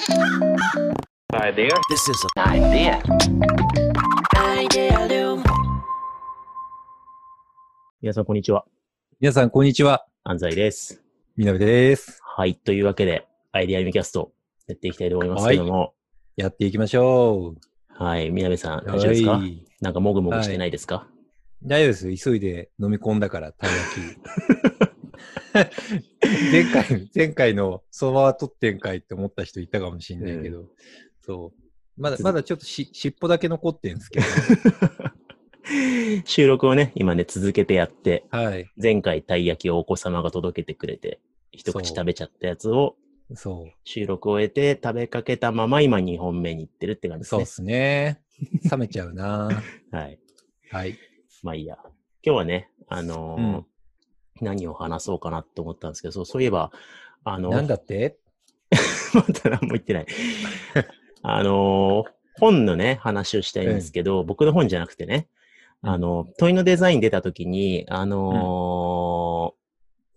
Idea. This is an idea. Idealum. 皆さん、こんにちは。皆さん、こんにちは。安西です。みなべです。はい。というわけで、アイデアミキャスト、やっていきたいと思いますけども、やっていきましょはい。みなべさん、う。大丈夫ですか？はいなんかもぐもぐしてないですか、大丈夫です。急いで飲み込んだから、たい焼き。前回、前回のそのまま取ってんかいって思った人いたかもしれないけど、そう。まだ、まだちょっとし尻尾だけ残ってんですけど、収録をね、今ね、続けてやって、はい。前回たい焼きをお子様が届けてくれて、一口食べちゃったやつをそ収録を終えて食べかけたまま今2本目に行ってるって感う。じですそうっね。すね。冷めちゃうな はい。はい。まあいいや。今日はね、あのーうん何を話そうかなと思ったんですけど、そうそういえば、あの、なんだって？まだ何も言ってない。あのー本のね、話をしたいんですけど、僕の本じゃなくてね、あの、問いのデザイン出た時に、あの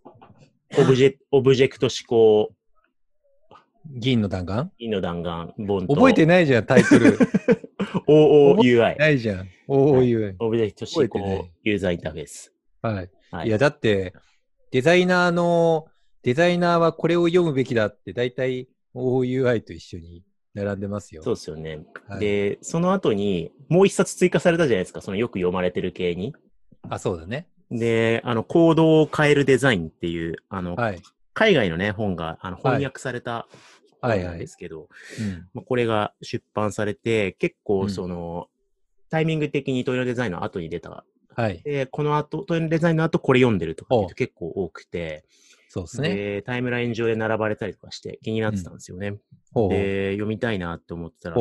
ーオブジェ、オブジェクト思考、銀の弾丸？イの弾丸、本と、覚えてないじゃん、タイトル。OOUI、ないじゃん。OOU。オブジェクト思考ユーザーインターフェース。はい。はいいや、だって、デザイナーの、デザイナーはこれを読むべきだって、大体 OUI と一緒に並んでますよ。そうですよね。はいで、その後に、もう一冊追加されたじゃないですか、そのよく読まれてる系に。あ、そうだね。で、あの、行動を変えるデザインっていう、あの、はい。海外のね、本が、あの、翻訳されたはい本なんですけど、うん。まあ、これが出版されて、結う構んその、タイミング的にトイレデザインの後に出た。はい。で、この後、トイレデザインの後これ読んでるとか結構多くて、そうですね。で、タイムライン上で並ばれたりとかして気になってたんですよね。ほうほうで、読みたいなって思ってたら。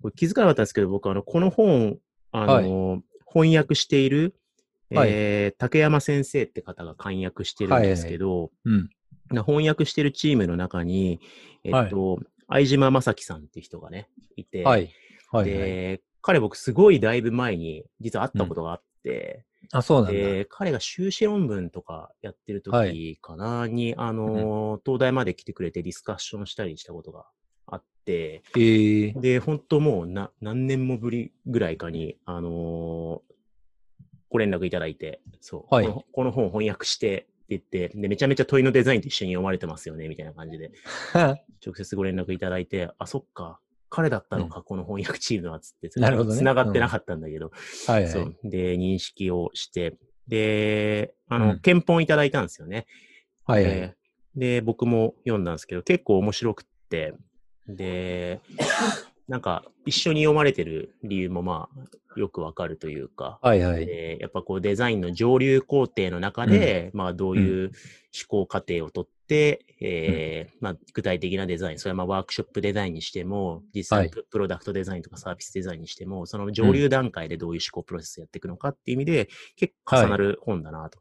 これ気づかなかったんですけど、僕、あの、この本、あの、翻訳している、はいえー竹山先生って方が漢訳してるんですけど、うん。な翻訳してるチームの中に、えっと、相島正樹さんっていう人がね、いて、はい。はい。はい。で、彼僕すごいだいぶ前に実は会ったことがあって、あ、そうなんだ。で、彼が修士論文とかやってるは時かな、に、あのー、東大まで来てくれてディスカッションしたりしたことがあって、え。ー、で、本当もうな何年もぶりぐらいかに、あのーご連絡いただいて、そう、はいこのこの本翻訳してって言って、で、めちゃめちゃ問いのデザインと一緒に読まれてますよね、みたいな感じで、直接ご連絡いただいて、あ、そっか、彼だったのか、この翻訳チームは、つって、なるほどね繋がってなかったんだけど、はいはい。そう。で、認識をして、で、あの、うん検本いただいたんですよね。はいはい。でで、僕も読んだんですけど、結構面白くって、で、なんか、一緒に読まれてる理由もまあ、よくわかるというか、はいはい。でやっぱこうデザインの上流工程の中で、まあどういう思考過程をとって、えーまあ具体的なデザイン、それはまあワークショップデザインにしても、実際はい。ププロダクトデ za インとかサービスデザインにしても、その上流段階でどういう思考プロセスやっていくのかっていう意味で、結構重なる本だなと。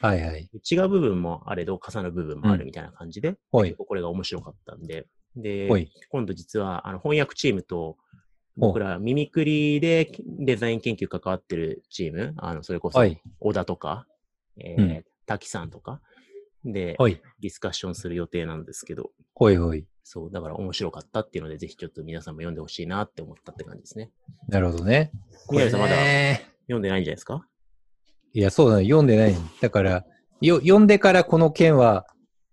はいはい。違う部分もあれど、重なる部分もあるみたいな感じで、ほい。結構これが面白かったんで、で今度実はあの翻訳チームと、僕らミミクリでデザイン研究関わってるチーム、あの、それこそはい。小田とか、えーうん。滝さんとか、で、ほい。ディスカッションする予定なんですけど、ほいほい。そう、だから面白かったっていうので、ぜひちょっと皆さんも読んでほしいなって思ったって感じですね。なるほどね。宮根さんまだね。読んでないんじゃないですか？いや、そうだね。読んでない。だから、よ、読んでからこの件は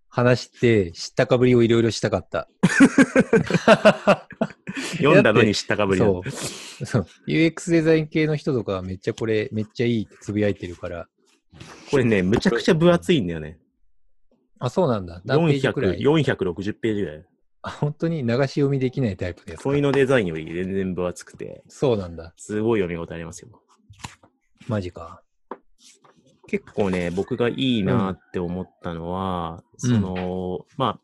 話して、知ったかぶりをいろいろしたかった。読んだのに知ったかぶりだそう。そう。UX デザイン系の人とかはめっちゃこれ、めっちゃいいってつぶやいてるから。これね、むちゃくちゃ分厚いんだよね。あ、そうなんだ。何ページくら400、い460ページぐらい。あ本当に流し読みできないタイプのやつか。問いのデザインより全然分厚くて、そうなんだ。すごい読み応えありますよ。マジか。結構ね、僕がいいなって思ったのは、うんその、まあ、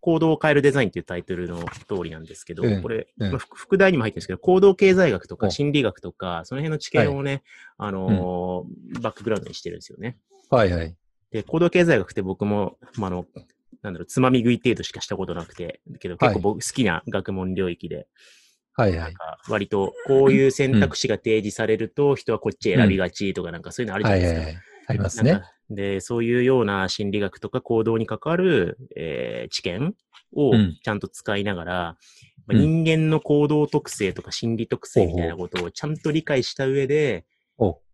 行動を変えるデザインっていうタイトルの通りなんですけど、うんこれ、うんまあ副副題にも入ってるんですけど、行動経済学とおか心理学とか、その辺の知見をね、あのーバックグラウンドにしてるんですよね。はいはい。で、行動経済学って僕も、まあ、あの、なんだろう、つまみ食い程度しかしたことなくて、けど結構僕好きな学問領域で、はいはい。なんか割とこういう選択肢が提示されると人はこっち選びがちとかなんかそういうのあるじゃないですか。はいはいはい。ありますね。で、そういうような心理学とか行動に関わる、えー知見をうんちゃんと使いながら、まあうん人間の行動特性とか心理特性みたいなことをちゃんと理解した上で、お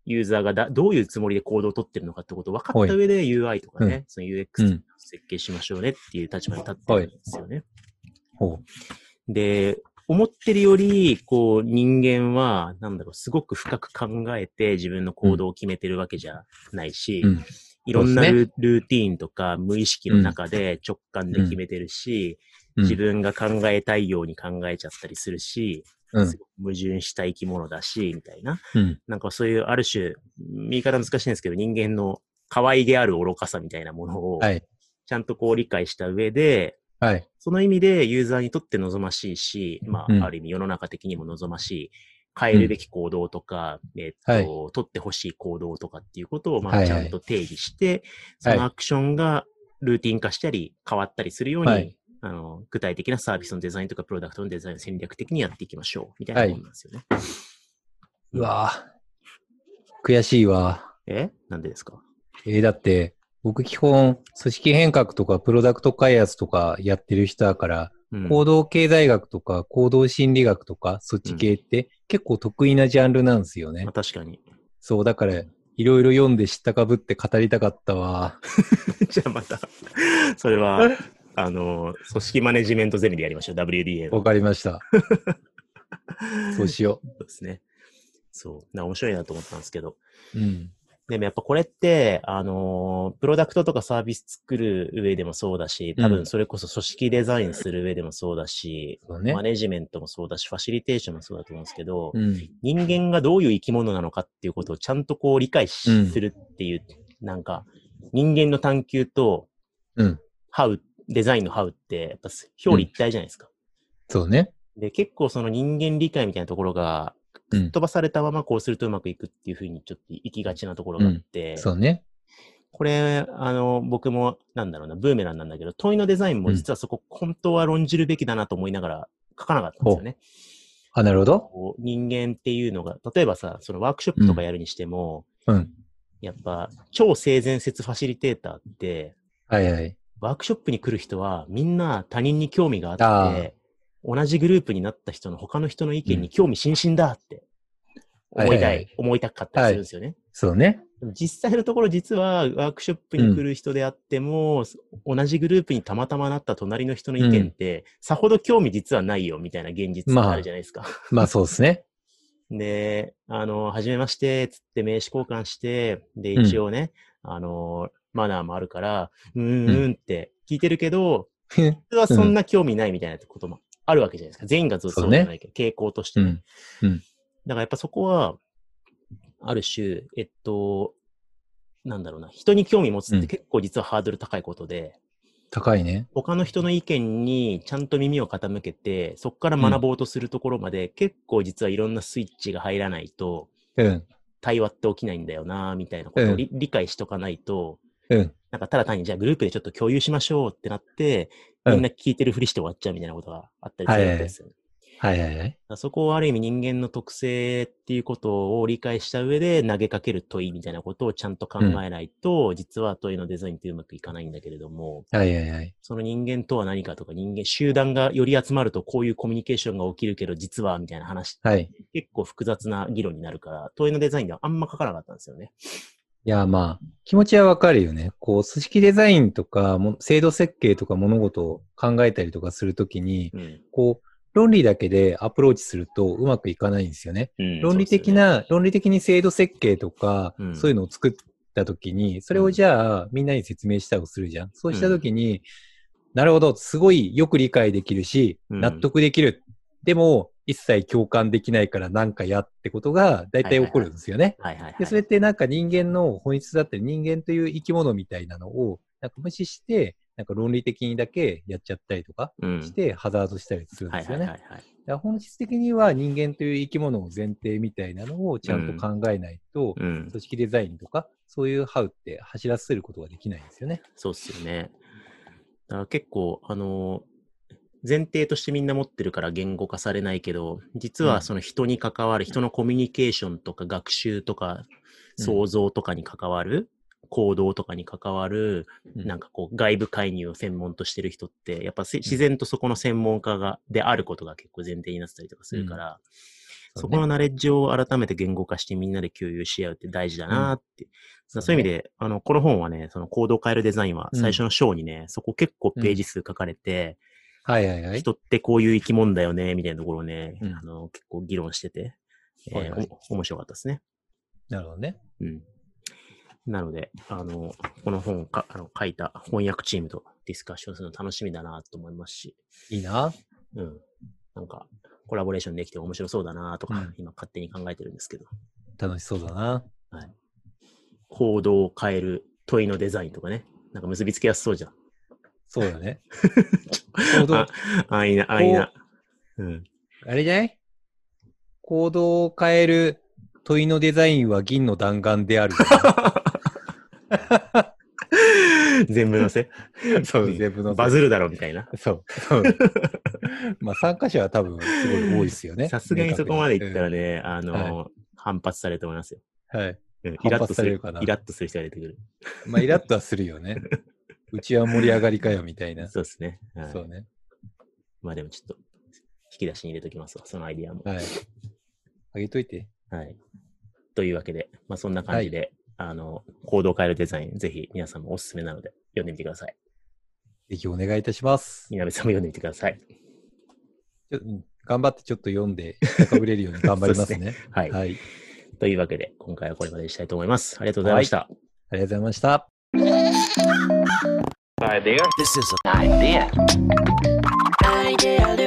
ユーザーがだどういうつもりで行動を取ってるのかってことを分かった上で UI とかね、うん。その UX うん。設計しましょうねっていう立場に立ってるんですよね。ほで、思ってるより、こう、人間は、なんだろう、すごく深く考えて自分の行動を決めてるわけじゃないし、う。うん。いろんなル,、ルーティーンとか無意識の中で直感で決めてるし、うん。自分が考えたいように考えちゃったりするし、うんす。ごく矛盾した生き物だし、みたいな。うん。なんかそういうある種、言い方難しいんですけど、人間の可愛げある愚かさみたいなものを、はい。ちゃんとこう理解した上で、はい。その意味でユーザーにとって望ましいし、まうんあ、ある意味世の中的にも望ましい、変えるべき行動とか、えっと、はい取ってほしい行動とかっていうことを、まあ、はいはいちゃんと定義して、そのアクションがルーティン化したり、変わったりするように、はいあの、具体的なサービスのデザインとかプロダクトのデザインを戦略的にやっていきましょう、みたいなものなんですよね。うわぁ。悔しいわ。え？なんでですか？えーだって、僕基本、組織変革とかプロダクト開発とかやってる人だから、うん行動経済学とか行動心理学とか、そっち系って結構得意なジャンルなんですよね。まあ、確かに。そう、だから、いろいろ読んで知ったかぶって語りたかったわ。じゃあまた、それは、あの、組織マネジメントゼミでやりましょう、WDA のわかりました。そうしよそうですね。そう。な面白いなと思ったんですけど。う。うん。でもやっぱこれって、あのープロダクトとかサービス作る上でもそうだし、多うん分それこそ組織デザインする上でもそうだし、そうねマ。ネジメントもそうだし、ファシリテーションもそうだと思うんですけど、うん。人間がどういう生き物なのかっていうことをちゃんとこう理解するっていう、なんか、人間の探求と、うん。ハウ、デザインのハウって、やっぱ表裏一体じゃないですか。そうね。で、結構その人間理解みたいなところが、うん。飛ばされたままこうするとうまくいくっていうふうにちょっと行きがちなところがあって、そうね。これ、あの、僕も、なんだろうな、ブーメランなんだけど、問いのデザインも実はそこ、本当は論じるべきだなと思いながら書かなかったんですよね。あ、なるほど。人間っていうのが、例えばさ、そのワークショップとかやるにしても、うん。やっぱ、超性善説ファシリテーターって、はいはい。ワークショップに来る人は、みんな他人に興味があって、あ同じグループになった人の他の人の意見に興味津々だって思いたい、はいはいはい思いたかったりするんですよね。そうね。実際のところ実はワークショップに来る人であっても、同じグループにたまたまなった隣の人の意見って、さほど興味実はないよみたいな現実があるじゃないですか。まあそうですね。で、あの、はじめまして、つって名刺交換して、で、うん一応ね、あの、マナーもあるから、うーん、って聞いてるけど、実はそんな興味ないみたいなこともあるわけじゃないですか。全員がずっとそうじゃないけど、傾向としてね。うん。うん。だからやっぱそこは、ある種、えっと、なんだろうな、人に興味持つっうんて結構実はハードル高いことで、高いね。他の人の意見にちゃんと耳を傾けて、そこから学ぼうとするところまで、結構実はいろんなスイッチが入らないと、うん。対話って起きないんだよな、みたいなことを理,、理解しとかないと、うん。なんかただ単にじゃあグループでちょっと共有しましょうってなって、うんみんな聞いてるふりして終わっちゃうみたいなことがあったりするわけですよね。はいはいはい。そこをある意味人間の特性っていうことを理解した上で投げかける問いみたいなことをちゃんと考えないと、実は問いのデザインってうまくいかないんだけれども、はいはいはい。その人間とは何かとか人間、集団がより集まるとこういうコミュニケーションが起きるけど実はみたいな話、はい。結構複雑な議論になるから、問いのデザインではあんま書かなかったんですよね。いや、まあ、気持ちはわかるよね。こう、組織デザインとか、も制度設計とか物事を考えたりとかするときに、うん。こう、論理だけでアプローチするとうまくいかないんですよね。うん論理的、な、論理的に制度設計とか、うんそういうのを作ったときに、それをじゃあみんなに説明したりするじゃん。そうしたときに、なるほど、すごいよく理解できるし、うん納得できる。でも、一切共感できないからなんかやってことが大体起こるんですよね。でそれってなんか人間の本質だったり、人間という生き物みたいなのを、なんか無視して、なんか論理的にだけやっちゃったりとかうん、して、ハザードしたりするんはいですよね。はいはいはい。だから本質的には人間という生き物を前提みたいなのをちゃんと考えないと、うん。組織デザインとか、そういうハウって走らせることができないんですよね。そうっすよね。だから結構、あの前提としてみんな持ってるから言語化されないけど、実うん。はその人に関わる、人のコミュニケーションとか学習とかうん。想像とかに関わる、行動とかに関わる、うん。なんかこう外部介入を専門としてる人って、やっぱせ自然とそこの専門家が、であることが結構前提になってたりとかするから、そそうこのナレッジを改めて言語化してみんなで共有し合うって大事だなって。そうねそういう意味で、あの、この本はね、その行動を変えるデザインはうん。最初の章にね、そこ結構ページ数書かれて、はいはいはい。人ってこういう生き物だよね、みたいなところをね、うんあの、結構議論してて、えーはい面白かったですね。なるほどね。うん。なので、あの、この本をかあの書いた翻訳チームとディスカッションするの楽しみだなと思いますし、いいな。うん。なんか、コラボレーションできて面白そうだなとか、うん今勝手に考えてるんですけど、楽しそうだな。はい。行動を変える問いのデザインとかね、なんか結びつけやすそうじゃん。そうだね。行動あ、あいいな、あいいな。うん。あれじゃない？行動を変える問いのデザインは銀の弾丸である。全部載せ？そう、全部の。バズるだろ、みたいな。そう。そう まあ参加者は多分すごい多いですよね。さすがにそこまでいったらね。ね、あの、反発されると思いますよ。うんはい。うんイ反ラッとするイラッとする人が出てくる。まあイラッとはするよね。うちは盛り上がりかよみたいな。そうですね。はいそうね。まあでもちょっと、引き出しに入れときますわ、そのアイディアも。はい。あげといて。はい。というわけで、まあそんな感じで、あの、行動を変えるデザイン、ぜひ皆さんもおすすめなので読んでみてください。ぜひお願いいたします。みなべさんも読んでみてください。ちょうん頑張ってちょっと読んで、高ぶれるように頑張りま すね。はい。はい。というわけで、今回はこれまでにしたいと思います。ありがとうございました。ありがとうございました。This is an idea. idea